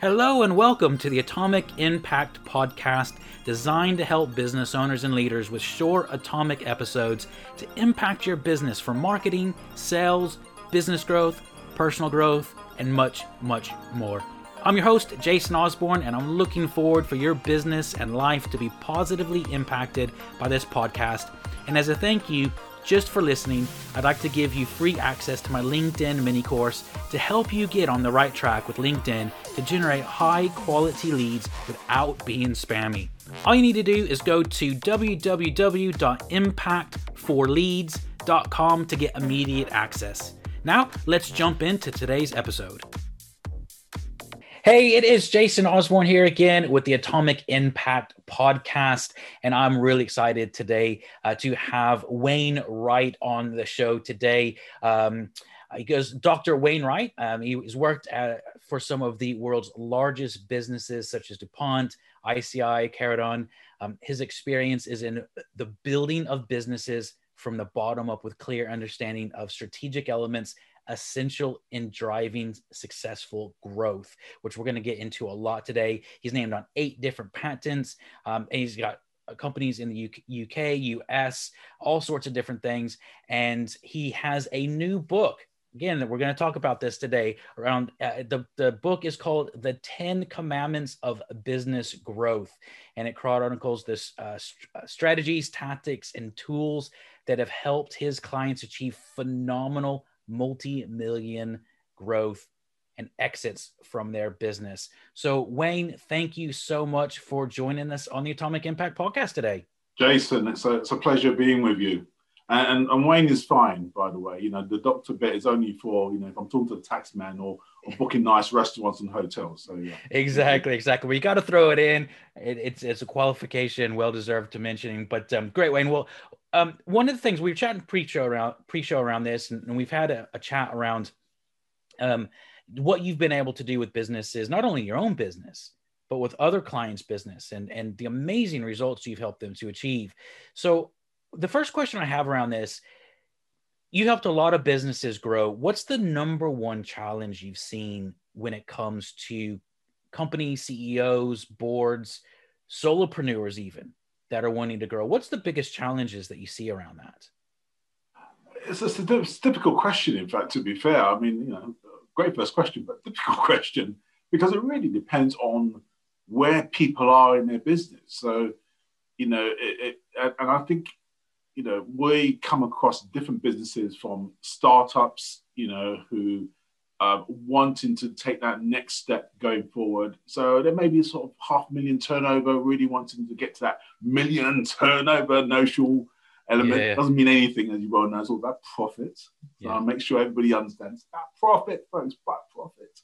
Hello and welcome to the Atomic Impact Podcast, designed to help business owners and leaders with short atomic episodes to impact your business for marketing, sales, business growth, personal growth, and much, much more. I'm your host, Jason Osborne, and I'm looking forward for your business and life to be positively impacted by this podcast. And as a thank you, just for listening, I'd like to give you free access to my LinkedIn mini course to help you get on the right track with LinkedIn to generate high quality leads without being spammy. All you need to do is go to www.impactforleads.com to get immediate access. Now, let's jump into today's episode. Hey, it is Jason Osborne here again with the Atomic Impact podcast. And I'm really excited today uh, to have Wayne Wright on the show today. Um, he goes, Dr. Wayne Wright. Um, he's worked at, for some of the world's largest businesses, such as DuPont, ICI, Caradon. Um, his experience is in the building of businesses from the bottom up with clear understanding of strategic elements essential in driving successful growth, which we're going to get into a lot today. He's named on eight different patents, um, and he's got uh, companies in the UK, US, all sorts of different things. And he has a new book. Again, we're going to talk about this today. Around uh, the the book is called "The Ten Commandments of Business Growth," and it chronicles this uh, st- uh, strategies, tactics, and tools that have helped his clients achieve phenomenal multi million growth and exits from their business. So, Wayne, thank you so much for joining us on the Atomic Impact podcast today. Jason, it's a, it's a pleasure being with you. And, and, Wayne is fine, by the way. You know, the doctor bit is only for, you know, if I'm talking to the tax man or, or booking nice restaurants and hotels. So, yeah. Exactly, exactly. You got to throw it in. It, it's, it's a qualification, well deserved to mentioning. But um, great, Wayne. Well, um, one of the things we've chatted pre-show around pre-show around this, and, and we've had a, a chat around um, what you've been able to do with businesses, not only your own business, but with other clients' business, and and the amazing results you've helped them to achieve. So, the first question I have around this, you helped a lot of businesses grow. What's the number one challenge you've seen when it comes to company CEOs, boards, solopreneurs, even? that are wanting to grow? What's the biggest challenges that you see around that? It's a, it's a question, in fact, to be fair. I mean, you know, great first question, but difficult question because it really depends on where people are in their business. So, you know, it, it, and I think, you know, we come across different businesses from startups, you know, who uh, wanting to take that next step going forward. So there may be sort of half million turnover, really wanting to get to that million turnover notional element. Yeah. Doesn't mean anything, as you well know. It's all about profit. So yeah. I'll make sure everybody understands that profit, folks, but profit.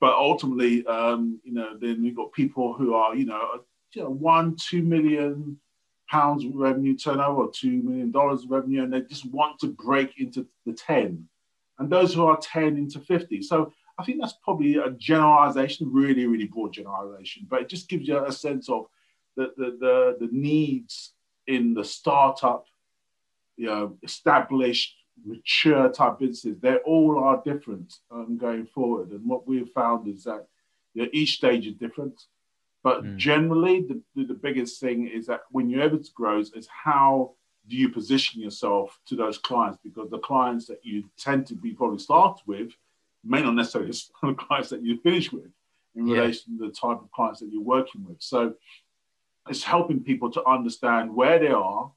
But ultimately, um, you know, then we've got people who are, you know, you know, one, two million pounds revenue turnover or two million dollars revenue, and they just want to break into the 10 and those who are 10 into 50. So I think that's probably a generalization, really, really broad generalization, but it just gives you a sense of the, the, the, the needs in the startup, you know, established, mature type businesses. They all are different um, going forward. And what we've found is that you know, each stage is different. But mm. generally, the, the, biggest thing is that when you're able to grow is how do you position yourself to those clients? Because the clients that you tend to be probably start with may not necessarily be the clients that you finish with in yeah. relation to the type of clients that you're working with. So it's helping people to understand where they are,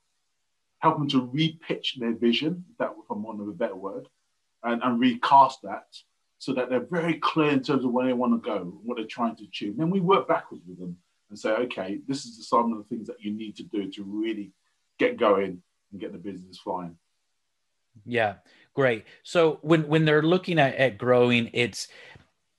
helping to repitch their vision, if that if I'm one of a better word, and, and recast that so that they're very clear in terms of where they want to go, what they're trying to achieve. Then we work backwards with them and say, okay, this is some of the things that you need to do to really get going and get the business flying. Yeah, great. So when when they're looking at, at growing, it's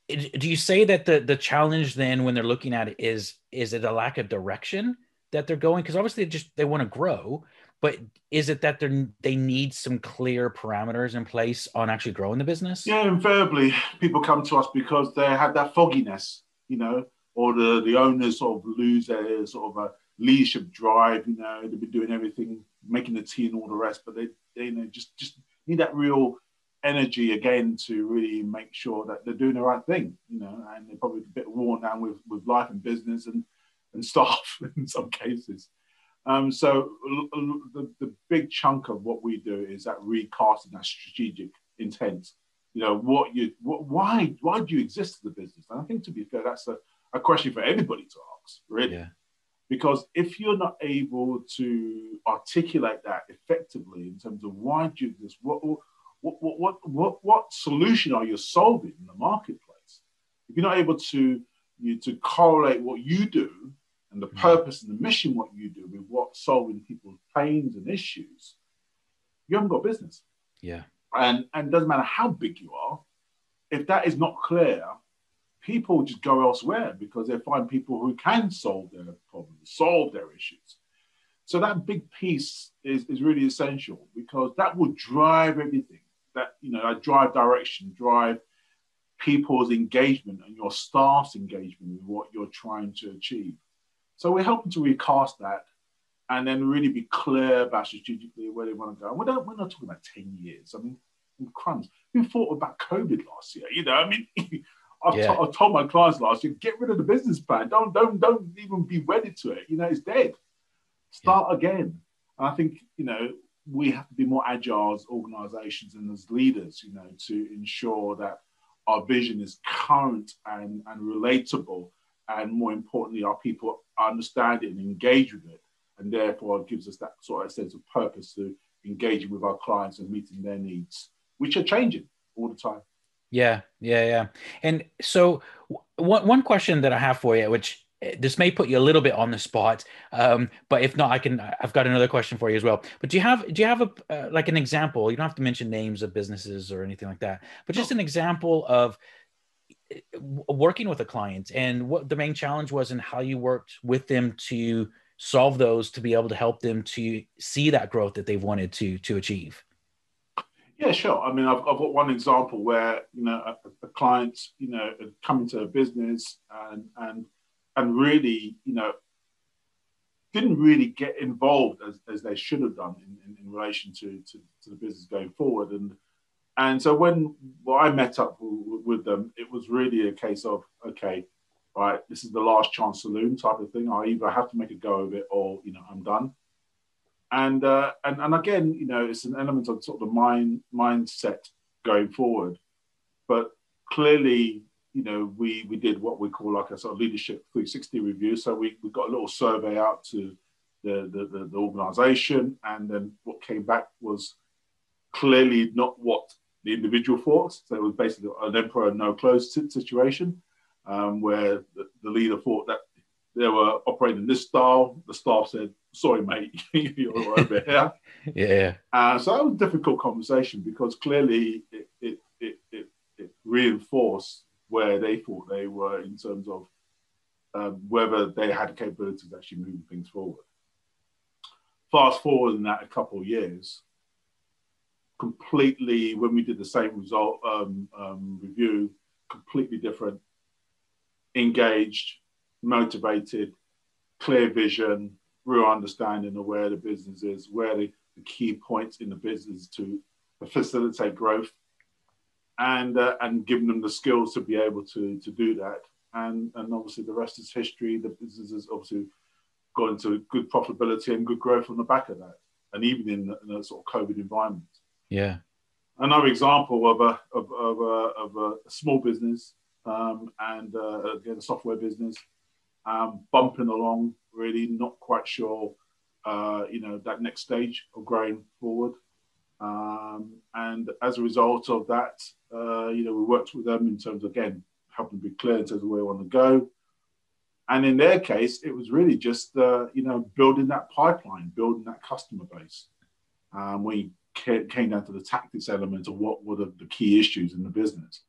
it, do you say that the the challenge then when they're looking at it is is it a lack of direction that they're going because obviously they just they want to grow but is it that they they need some clear parameters in place on actually growing the business yeah invariably people come to us because they have that fogginess you know or the the owners sort of lose their sort of a leadership drive. You know, they've been doing everything, making the tea and all the rest, but they, they you know, just just need that real energy again to really make sure that they're doing the right thing, you know, and they're probably a bit worn down with, with life and business and, and staff in some cases. Um, so the, the big chunk of what we do is that recasting that strategic intent. You know, what you, what, why, why do you exist as a business? And I think to be fair, that's a, a question for everybody to ask, really. Yeah. Because if you're not able to articulate that effectively in terms of why do you exist, what, what, what, what, what, what solution are you solving in the marketplace? If you're not able to, you, to correlate what you do and the mm. purpose and the mission, what you do with what solving people's pains and issues, you haven't got business. Yeah. And, and it doesn't matter how big you are, if that is not clear, people just go elsewhere because they find people who can solve their problems, solve their issues. So that big piece is, is really essential because that will drive everything that you know that drive direction, drive people's engagement and your staff's engagement with what you're trying to achieve. So we're helping to recast that and then really be clear about strategically where they want to go. And we're not, we're not talking about 10 years. I mean, crumbs. We thought about COVID last year. You know, I mean, I've, yeah. t- told my clients last year, get rid of the business plan. Don't, don't, don't even be wedded to it. You know, it's dead. Start yeah. again. And I think, you know, we have to be more agile as organizations and as leaders, you know, to ensure that our vision is current and, and relatable. And more importantly, our people understand it and engage with it. And therefore, it gives us that sort of sense of purpose to engaging with our clients and meeting their needs, which are changing all the time. Yeah, yeah, yeah. And so, one one question that I have for you, which this may put you a little bit on the spot um, but if not i can i've got another question for you as well but do you have do you have a uh, like an example you don't have to mention names of businesses or anything like that but just an example of working with a client and what the main challenge was and how you worked with them to solve those to be able to help them to see that growth that they've wanted to to achieve yeah, sure. I mean, I've, I've got one example where you know a, a client, you know, come into a business and and and really, you know, didn't really get involved as, as they should have done in, in, in relation to, to, to, the business going forward. And and so when I met up with them, it was really a case of, okay, right, this is the last chance saloon type of thing. I either have to make a go of it or, you know, I'm done. And uh, and and again, you know, it's an element of sort of the mind mindset going forward. But clearly, you know, we we did what we call like a sort of leadership 360 review. So we, we got a little survey out to the, the, the, the organization, and then what came back was clearly not what the individual thought. So it was basically an emperor no clothes situation, um, where the, the, leader thought that they were operating in this style. The staff said, "Sorry, mate, you're over here." yeah. Uh, so that was a difficult conversation because clearly it, it, it, it, it reinforced where they thought they were in terms of um, whether they had capabilities of actually moving things forward. Fast forward in that a couple of years, completely when we did the same result um, um, review, completely different, engaged, motivated, clear vision, real understanding of where the business is, where the, the key points in the business to facilitate growth and uh, and giving them the skills to be able to to do that. And and obviously the rest is history. The business has obviously got into good profitability and good growth on the back of that, and even in a sort of COVID environment. Yeah. Another example of a of, of, a, of a small business um, and uh, again a software business um, bumping along, really not quite sure, uh, you know, that next stage of growing forward. Um, and as a result of that, uh, you know, we worked with them in terms of, again, helping be clear in terms of where we want to go. And in their case, it was really just, uh, you know, building that pipeline, building that customer base. Um, we came down to the tactics element of what were the, the key issues in the business.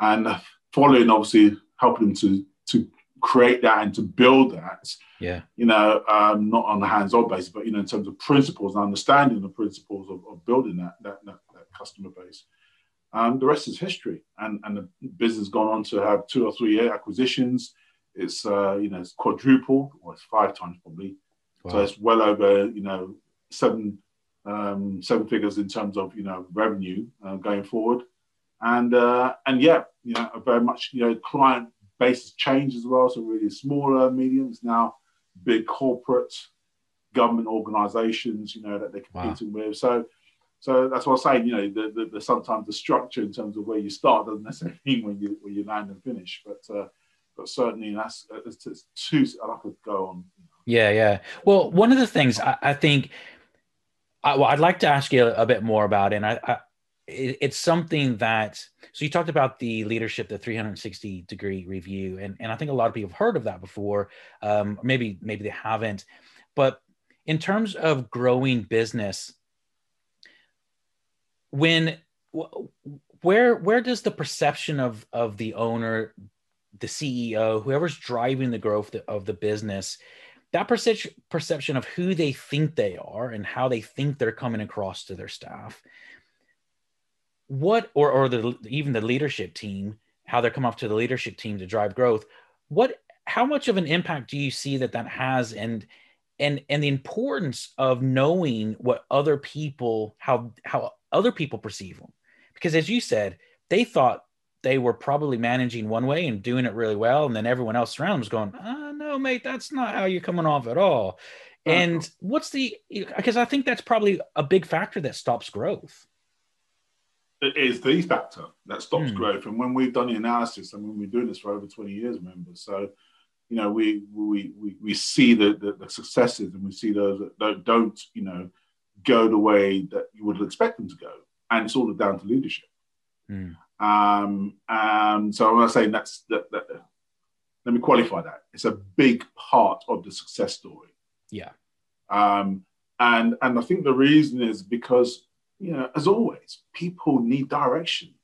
And following, obviously, helping them to, to create that and to build that. Yeah. You know, um, not on the hands-on basis, but you know, in terms of principles and understanding the principles of, of building that, that, that that customer base. Um, the rest is history, and and the business gone on to have two or three acquisitions. It's uh, you know it's quadruple, or it's five times probably. Wow. So it's well over you know seven um, seven figures in terms of you know revenue uh, going forward, and uh, and yeah, you know, very much you know client base has changed as well. So really smaller, mediums now, big corporate, government organisations, you know, that they're competing wow. with. So so that's what I'm saying. You know, the, the, the, sometimes the structure in terms of where you start doesn't necessarily mean when you when you land and finish. But uh, but certainly that's it's, it's too. I could go on. Yeah, yeah. Well, one of the things I, I think, I, well, I'd like to ask you a, a bit more about, it. and I, I it, it's something that. So you talked about the leadership, the 360 degree review, and and I think a lot of people have heard of that before. Um, maybe maybe they haven't, but in terms of growing business when where where does the perception of of the owner the ceo whoever's driving the growth of the business that perception of who they think they are and how they think they're coming across to their staff. What or or the even the leadership team how they're coming off to the leadership team to drive growth. What how much of an impact do you see that that has? And and and the importance of knowing what other people how how other people perceive them. Because as you said, they thought they were probably managing one way and doing it really well. And then everyone else around was going, oh, no, mate, that's not how you're coming off at all. Uh-huh. And what's the, because I think that's probably a big factor that stops growth. It is the factor that stops hmm. growth. And when we've done the analysis, I mean, we're doing this for over 20 years, remember? So, you know, we we we, we see the, the, the successes and we see those that don't, don't you know, go the way that you would expect them to go. And it's all down to leadership. Mm. Um, um, so I'm not saying that's that, that, let me qualify that. It's a big part of the success story. Yeah. Um, and and I think the reason is because you know, as always, people need direction.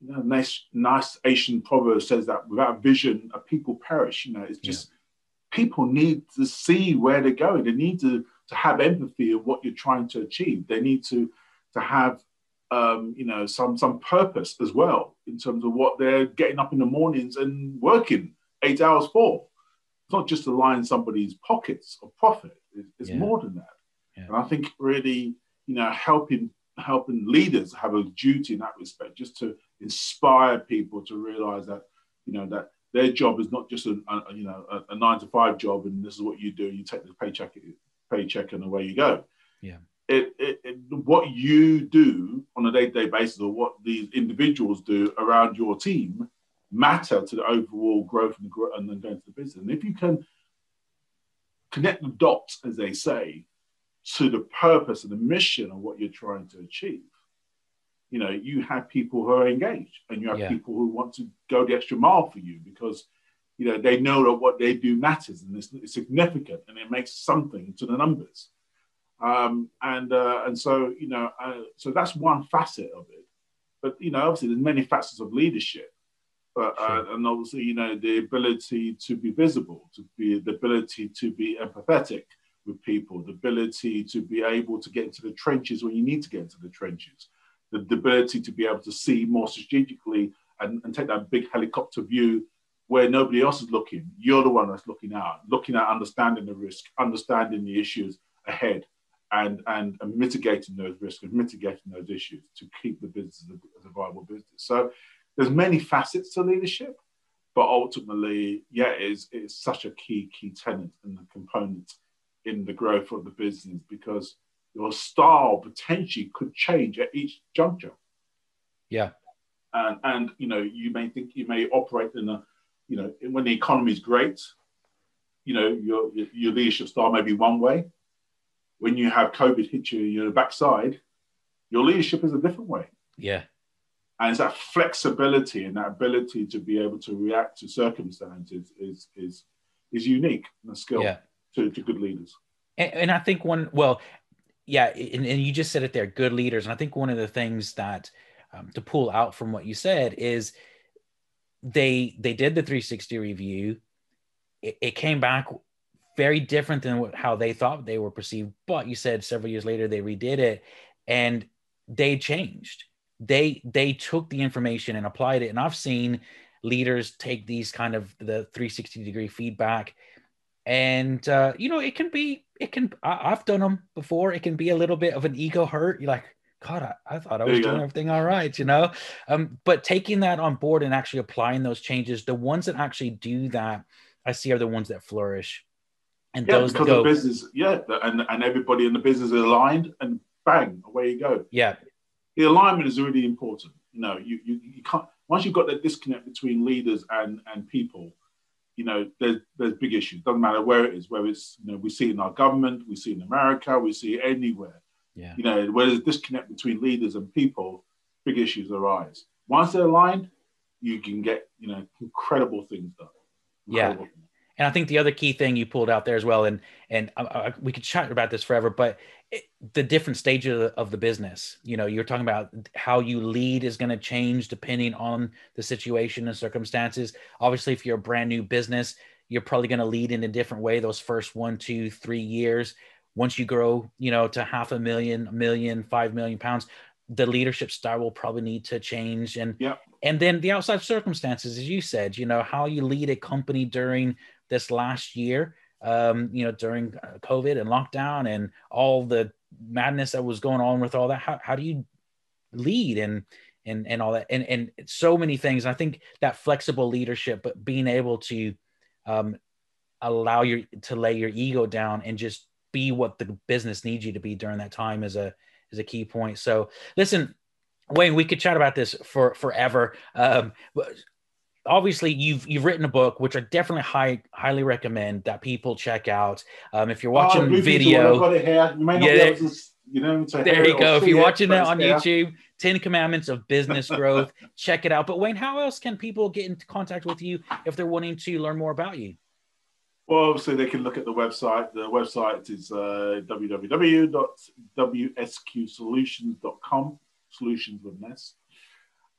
You know, nice, nice Asian proverb says that without vision, a people perish. You know, it's just yeah. people need to see where they're going. They need to to have empathy of what you're trying to achieve. They need to to have um, you know some some purpose as well in terms of what they're getting up in the mornings and working eight hours for. It's not just to line somebody's pockets of profit. It's, yeah. more than that. Yeah. And I think really you know helping helping leaders have a duty in that respect, just to inspire people to realize that you know that their job is not just a, a you know a, a, nine to five job and this is what you do. You take the paycheck paycheck and away you go. Yeah. It, it, it, what you do on a day-to-day basis or what these individuals do around your team matter to the overall growth and, and then going to the business. And if you can connect the dots, as they say, to the purpose and the mission of what you're trying to achieve, you know, you have people who are engaged and you have yeah. people who want to go the extra mile for you because you know, they know that what they do matters and it's, it's significant and it makes something to the numbers. Um, and uh, and so you know, uh, so that's one facet of it. But you know, obviously, there's many facets of leadership. But uh, and obviously, you know, the ability to be visible, to be the ability to be empathetic with people, the ability to be able to get into the trenches when you need to get into the trenches, the, the ability to be able to see more strategically and, and take that big helicopter view where nobody else is looking. You're the one that's looking out, looking at understanding the risk, understanding the issues ahead, and and, and mitigating those risks and mitigating those issues to keep the business as a, viable business. So there's many facets to leadership, but ultimately, yeah, it is it's such a key key tenet and a component in the growth of the business because your style potentially could change at each juncture. Yeah. And, and you know you may think you may operate in a you know, when the economy is great, you know, your, your leadership style may be one way. When you have COVID hit you, you know, backside, your leadership is a different way. Yeah. And it's that flexibility and that ability to be able to react to circumstances is is is unique and a skill yeah. to, to good leaders. And, and I think one, well, yeah, and, and you just said it there, good leaders. And I think one of the things that um, to pull out from what you said is they they did the 360 review. It, it came back very different than what, how they thought they were perceived. But you said several years later they redid it, and they changed. They they took the information and applied it. And I've seen leaders take these kind of the 360 degree feedback and uh, you know it can be it can I, have done them before it can be a little bit of an ego hurt you're like god i, I thought i was doing go. everything all right you know um, but taking that on board and actually applying those changes the ones that actually do that i see are the ones that flourish and yeah, those because go, the business yeah and, and everybody in the business is aligned and bang away you go yeah the alignment is really important you know you, you, you can't once you've got that disconnect between leaders and and people you know, there's there's big issues. Doesn't matter where it is, whether it's you know we see in our government, we see in America, we see anywhere. Yeah. You know, where there's disconnect between leaders and people, big issues arise. Once they're aligned, you can get you know incredible things done. Incredible yeah. And I think the other key thing you pulled out there as well, and and I, I, we could chat about this forever, but it, the different stages of the, of the, business. You know, you're talking about how you lead is going to change depending on the situation and circumstances. Obviously, if you're a brand new business, you're probably going to lead in a different way those first one, two, three years. Once you grow, you know, to half a million, a million, five million pounds, the leadership style will probably need to change and yeah and then the outside circumstances as you said you know how you lead a company during this last year, um, you know, during uh, COVID and lockdown and all the madness that was going on with all that. How, how do you lead and and and all that and and so many things. I think that flexible leadership, but being able to um, allow your to lay your ego down and just be what the business needs you to be during that time is a is a key point. So listen, Wayne, we could chat about this for forever. Um, obviously you've you've written a book which i definitely high, highly recommend that people check out. Um, if you're watching oh, video yeah, you know there you go. If you're watching it on youtube 10 commandments of business growth check it out. But wayne how else can people get into contact with you if they're wanting to learn more about you? Well, obviously, they can look at the website. The website is uh, www.wsqsolutions.com, solutions with an S.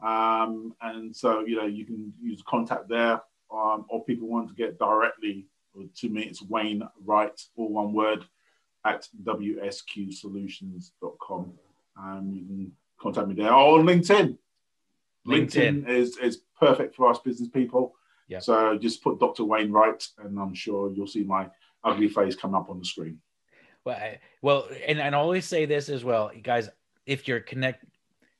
Um, and so, you know, you can use contact there, um, or people want to get directly to me, it's Wayne Wright, all one word, at wsqsolutions.com. Um, you can contact me there or on LinkedIn. LinkedIn, LinkedIn is, is perfect for us business people. Yeah. So just put Dr. Wayne Wright, and I'm sure you'll see my ugly face come up on the screen. Well, I, well, and, and I always say this as well, guys. If you're connect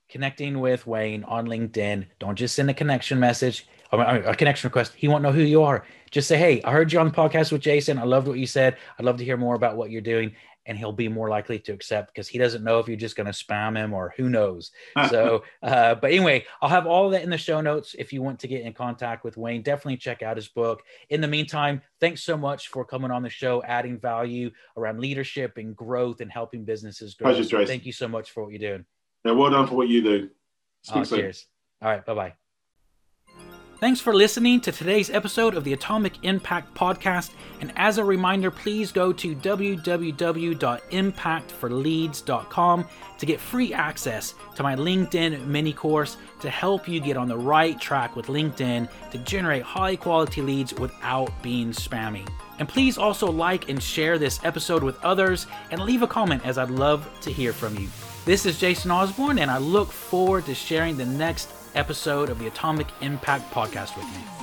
connecting with Wayne on LinkedIn, don't just send a connection message, or a connection request. He won't know who you are. Just say, "Hey, I heard you on the podcast with Jason. I loved what you said. I'd love to hear more about what you're doing." And he'll be more likely to accept because he doesn't know if you're just going to spam him or who knows. so, uh, but anyway, I'll have all that in the show notes. If you want to get in contact with Wayne, definitely check out his book. In the meantime, thanks so much for coming on the show, adding value around leadership and growth and helping businesses grow. Pleasure, Thank you so much for what you're doing. Yeah, well done for what you do. oh, cheers. All right, bye bye. Thanks for listening to today's episode of the Atomic Impact Podcast. And as a reminder, please go to www.impactforleads.com to get free access to my LinkedIn mini course to help you get on the right track with LinkedIn to generate high quality leads without being spammy. And please also like and share this episode with others and leave a comment as I'd love to hear from you. This is Jason Osborne, and I look forward to sharing the next episode of the Atomic Impact Podcast with you.